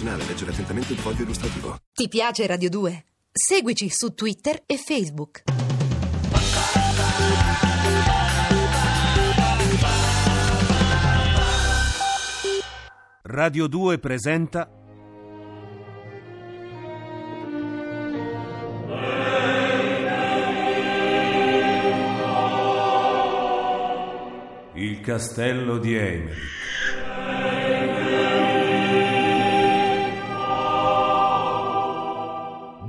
medicinale. Leggere attentamente il foglio illustrativo. Ti piace Radio 2? Seguici su Twitter e Facebook. Radio 2 presenta Il castello di Eimerick.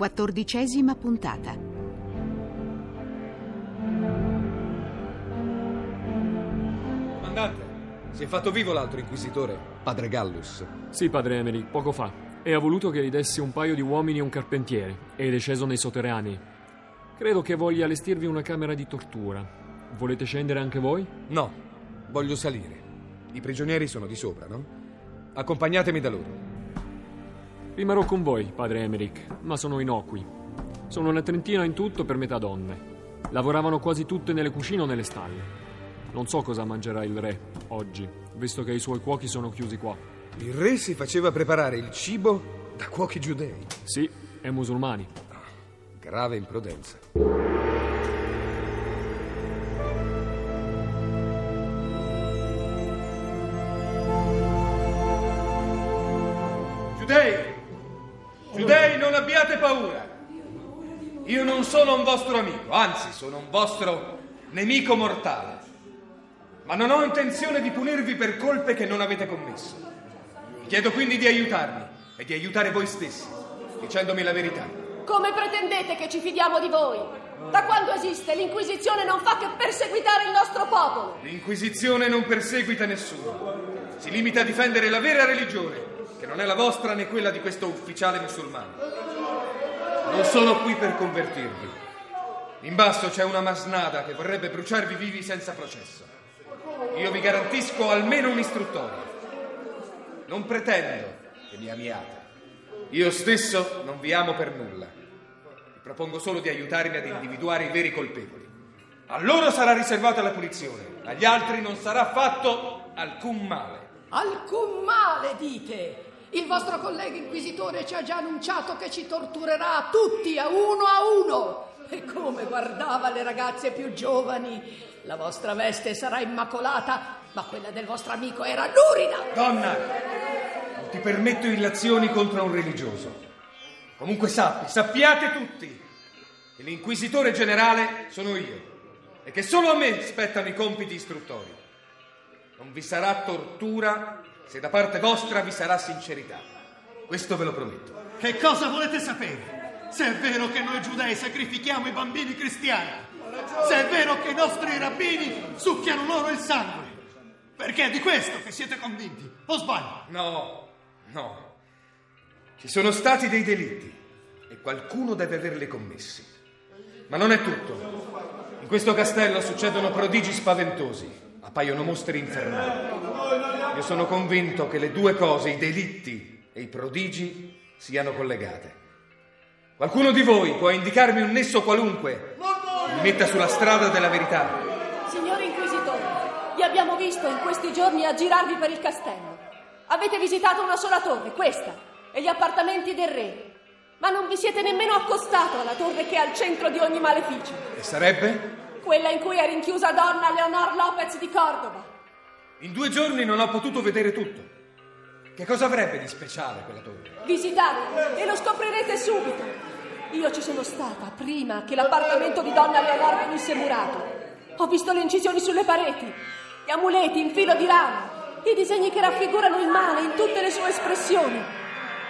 Quattordicesima puntata. Comandante, si è fatto vivo l'altro inquisitore, padre Gallus. Sì, padre Emery, poco fa. E ha voluto che gli dessi un paio di uomini e un carpentiere. Ed è sceso nei sotterranei. Credo che voglia allestirvi una camera di tortura. Volete scendere anche voi? No, voglio salire. I prigionieri sono di sopra, no? Accompagnatemi da loro. Rimarrò con voi, padre Emerick, ma sono innocui. Sono una trentina in tutto per metà donne. Lavoravano quasi tutte nelle cucine o nelle stalle. Non so cosa mangerà il re oggi, visto che i suoi cuochi sono chiusi qua. Il re si faceva preparare il cibo da cuochi giudei. Sì, e musulmani. Grave imprudenza. Giudei! Paura. Io non sono un vostro amico, anzi sono un vostro nemico mortale. Ma non ho intenzione di punirvi per colpe che non avete commesso. Vi chiedo quindi di aiutarmi e di aiutare voi stessi, dicendomi la verità. Come pretendete che ci fidiamo di voi? Da quando esiste l'Inquisizione non fa che perseguitare il nostro popolo. L'Inquisizione non perseguita nessuno. Si limita a difendere la vera religione, che non è la vostra né quella di questo ufficiale musulmano. Non sono qui per convertirvi. In basso c'è una masnada che vorrebbe bruciarvi vivi senza processo. Io vi garantisco almeno un'istruttoria. Non pretendo che mi amiate. Io stesso non vi amo per nulla. Vi propongo solo di aiutarmi ad individuare i veri colpevoli. A loro sarà riservata la punizione, agli altri non sarà fatto alcun male. Alcun male, dite. Il vostro collega inquisitore ci ha già annunciato che ci torturerà tutti a uno a uno. E come guardava le ragazze più giovani. La vostra veste sarà immacolata, ma quella del vostro amico era lurida. Donna, non ti permetto illazioni contro un religioso. Comunque sappi, sappiate tutti, che l'inquisitore generale sono io e che solo a me spettano i compiti istruttori. Non vi sarà tortura se da parte vostra vi sarà sincerità. Questo ve lo prometto. Che cosa volete sapere? Se è vero che noi giudei sacrifichiamo i bambini cristiani, se è vero che i nostri rabbini succhiano loro il sangue, perché è di questo che siete convinti, o sbaglio? No, no. Ci sono stati dei delitti e qualcuno deve averli commessi. Ma non è tutto. In questo castello succedono prodigi spaventosi, appaiono mostri infernali. Io sono convinto che le due cose, i delitti e i prodigi, siano collegate. Qualcuno di voi può indicarmi un nesso qualunque che mi metta sulla strada della verità? Signore Inquisitore, vi abbiamo visto in questi giorni aggirarvi per il castello. Avete visitato una sola torre, questa, e gli appartamenti del re. Ma non vi siete nemmeno accostato alla torre che è al centro di ogni maleficio. E sarebbe? Quella in cui è rinchiusa donna Leonor Lopez di Cordova. In due giorni non ho potuto vedere tutto. Che cosa avrebbe di speciale quella torre? Visitatela e lo scoprirete subito. Io ci sono stata prima che l'appartamento di donna Leonor venisse murato. Ho visto le incisioni sulle pareti, gli amuleti in filo di rame, i disegni che raffigurano il male in tutte le sue espressioni.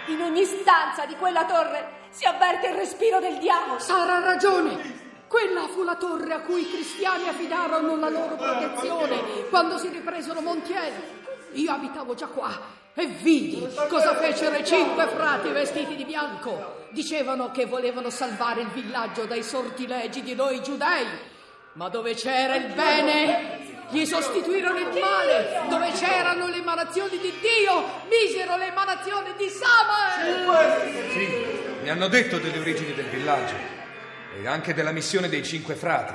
In ogni stanza di quella torre si avverte il respiro del diavolo. Sarà ragione. Quella fu la torre a cui i cristiani affidarono la loro protezione quando si ripresero Montiel. Io abitavo già qua e vidi cosa fecero i cinque frati vestiti di bianco. Dicevano che volevano salvare il villaggio dai sortilegi di noi giudei. Ma dove c'era il bene, gli sostituirono il male. Dove c'erano le emanazioni di Dio, misero le emanazioni di Samuel. Sì, mi hanno detto delle origini del villaggio e anche della missione dei cinque frati.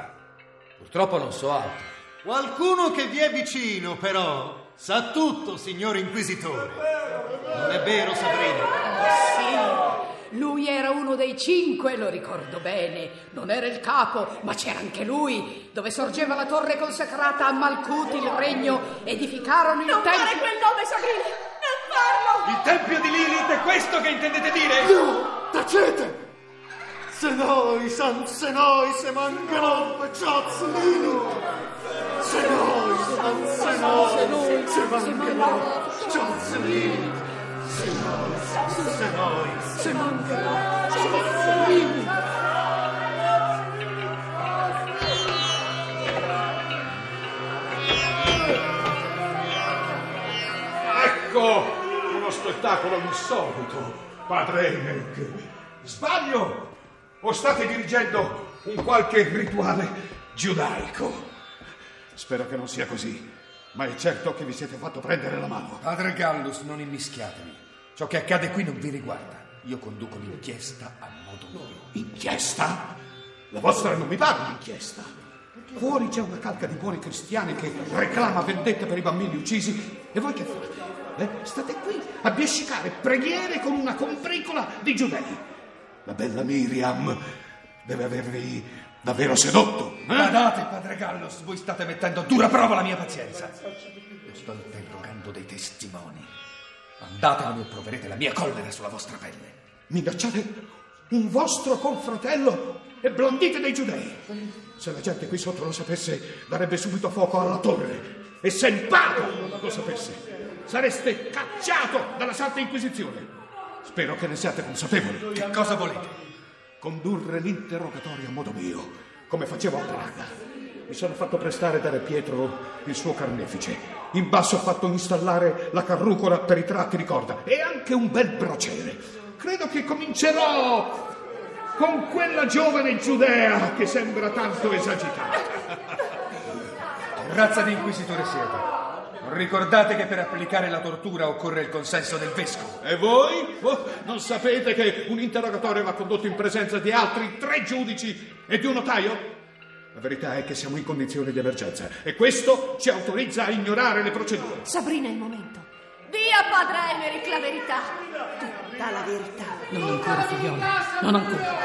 Purtroppo non so altro. Qualcuno che vi è vicino, però, sa tutto, signor Inquisitore. Non è vero, Sabrina? Sì, lui era uno dei cinque, lo ricordo bene. Non era il capo, ma c'era anche lui. Dove sorgeva la torre consacrata a Malkut, il regno, edificarono il Non fare tempio. quel nome, Sabrina! Non farlo! Il tempio di Lilith è questo che intendete dire? No, tacete! Se noi, san se noi, se mancano pecciazzi lili. Se noi, san se noi, se mancano pecciazzi lili. Se noi, se noi, se mancano pecciazzi lili. Ecco uno spettacolo insolito, padre Emerick. Sbaglio? O state dirigendo un qualche rituale giudaico? Spero che non sia così, ma è certo che vi siete fatto prendere la mano. Padre Gallus, non immischiatevi. Ciò che accade qui non vi riguarda. Io conduco l'inchiesta a modo mio. Inchiesta? La vostra non mi pare un'inchiesta. Fuori c'è una calca di buoni cristiani che reclama vendetta per i bambini uccisi. E voi che fate? Eh? State qui a biascicare preghiere con una compricola di giudei. La bella Miriam deve avervi davvero sedotto. eh? Badate, padre Gallus, voi state mettendo a dura prova la mia pazienza. Io sto interrogando dei testimoni. Andatevene o proverete la mia collera sulla vostra pelle. Minacciate un vostro confratello e blandite dei giudei. Se la gente qui sotto lo sapesse, darebbe subito fuoco alla torre. E se il Papa lo sapesse, sareste cacciato dalla Santa Inquisizione. Spero che ne siate consapevoli. Che cosa volete? Condurre l'interrogatorio a modo mio, come facevo a Praga. Mi sono fatto prestare da Re Pietro il suo carnefice. In basso ho fatto installare la carrucola per i tratti di corda e anche un bel braciere. Credo che comincerò con quella giovane giudea che sembra tanto esagitata. Razza di inquisitore siete. Ricordate che per applicare la tortura occorre il consenso del vescovo. E voi? Oh, non sapete che un interrogatorio va condotto in presenza di altri tre giudici e di un notaio? La verità è che siamo in condizioni di emergenza e questo ci autorizza a ignorare le procedure. Sabrina è il momento. Dia, padre Emerick, la verità. Tutta la verità. Non ancora, figliola, non ancora.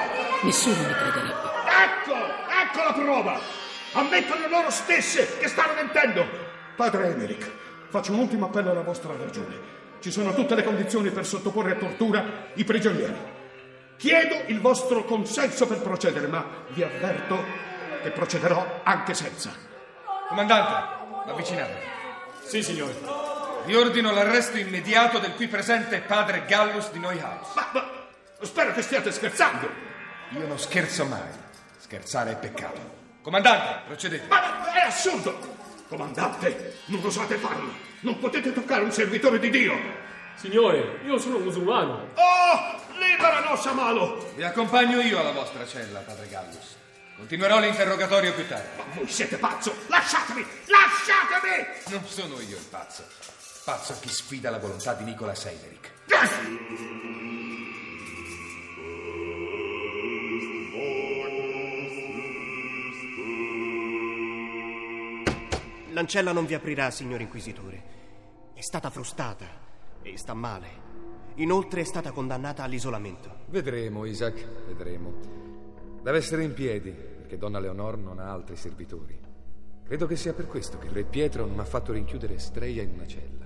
Nessuno mi crederebbe. Ecco, ecco la prova! Ammettono loro stesse che stanno mentendo! Padre Emerick, faccio un ultimo appello alla vostra ragione. Ci sono tutte le condizioni per sottoporre a tortura i prigionieri. Chiedo il vostro consenso per procedere, ma vi avverto che procederò anche senza. Comandante, avvicinatevi. Sì, signore. Vi ordino l'arresto immediato del qui presente padre Gallus di Neuhaus. Ma, ma spero che stiate scherzando! Io non scherzo mai. Scherzare è peccato. Comandante, procedete. Ma è assurdo! Comandante, non osate farlo! Non potete toccare un servitore di Dio! Signore, io sono musulmano. Oh, libera nostra malo! Vi accompagno io alla vostra cella, padre Gallus. Continuerò l'interrogatorio più tardi. Ma voi siete pazzo! Lasciatemi! Lasciatemi! Non sono io il pazzo. Pazzo chi sfida la volontà di Nicola Seideric. L'ancella non vi aprirà, signor Inquisitore. È stata frustata e sta male. Inoltre è stata condannata all'isolamento. Vedremo, Isaac, vedremo. Deve essere in piedi, perché donna Leonor non ha altri servitori. Credo che sia per questo che il re Pietro non ha fatto rinchiudere Streia in una cella.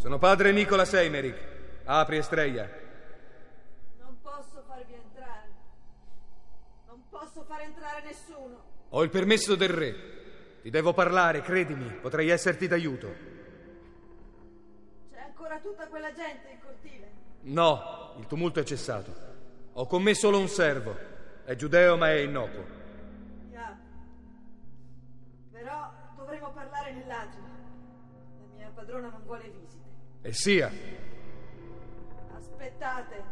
Sono padre Nicola Seimeric. Apri Estrella. Non posso farvi entrare. Non posso far entrare nessuno. Ho il permesso del re. Ti devo parlare, credimi, potrei esserti d'aiuto. C'è ancora tutta quella gente in cortile. No, il tumulto è cessato. Ho con me solo un servo. È giudeo ma è innocuo. Ya. Però dovremo parlare nell'atrio. La mia padrona non vuole visite. E sia. Aspettate.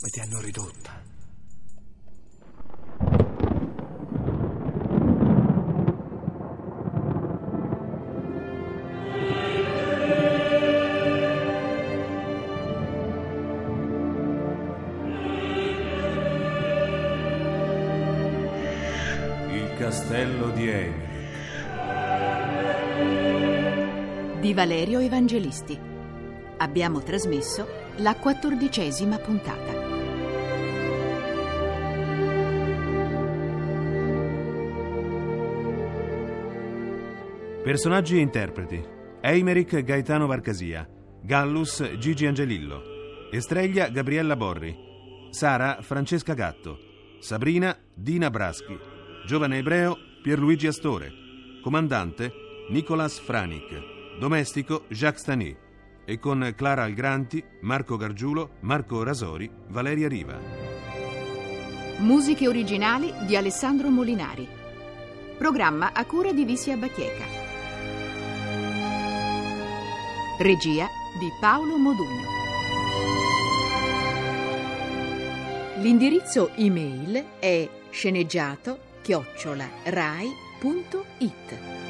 Come ti hanno ridotta. Il castello di Emily. Di Valerio Evangelisti. Abbiamo trasmesso la quattordicesima puntata. Personaggi e interpreti: Eimerick Gaetano Varcasia, Gallus Gigi Angelillo, Estrella Gabriella Borri, Sara Francesca Gatto, Sabrina Dina Braschi, Giovane Ebreo Pierluigi Astore, Comandante Nicolas Franic, Domestico Jacques Stani. E con Clara Algranti, Marco Gargiulo, Marco Rasori, Valeria Riva. Musiche originali di Alessandro Molinari. Programma a cura di Vissia Bachieca. Regia di Paolo Modugno. L'indirizzo email è sceneggiato chiocciola rai.it.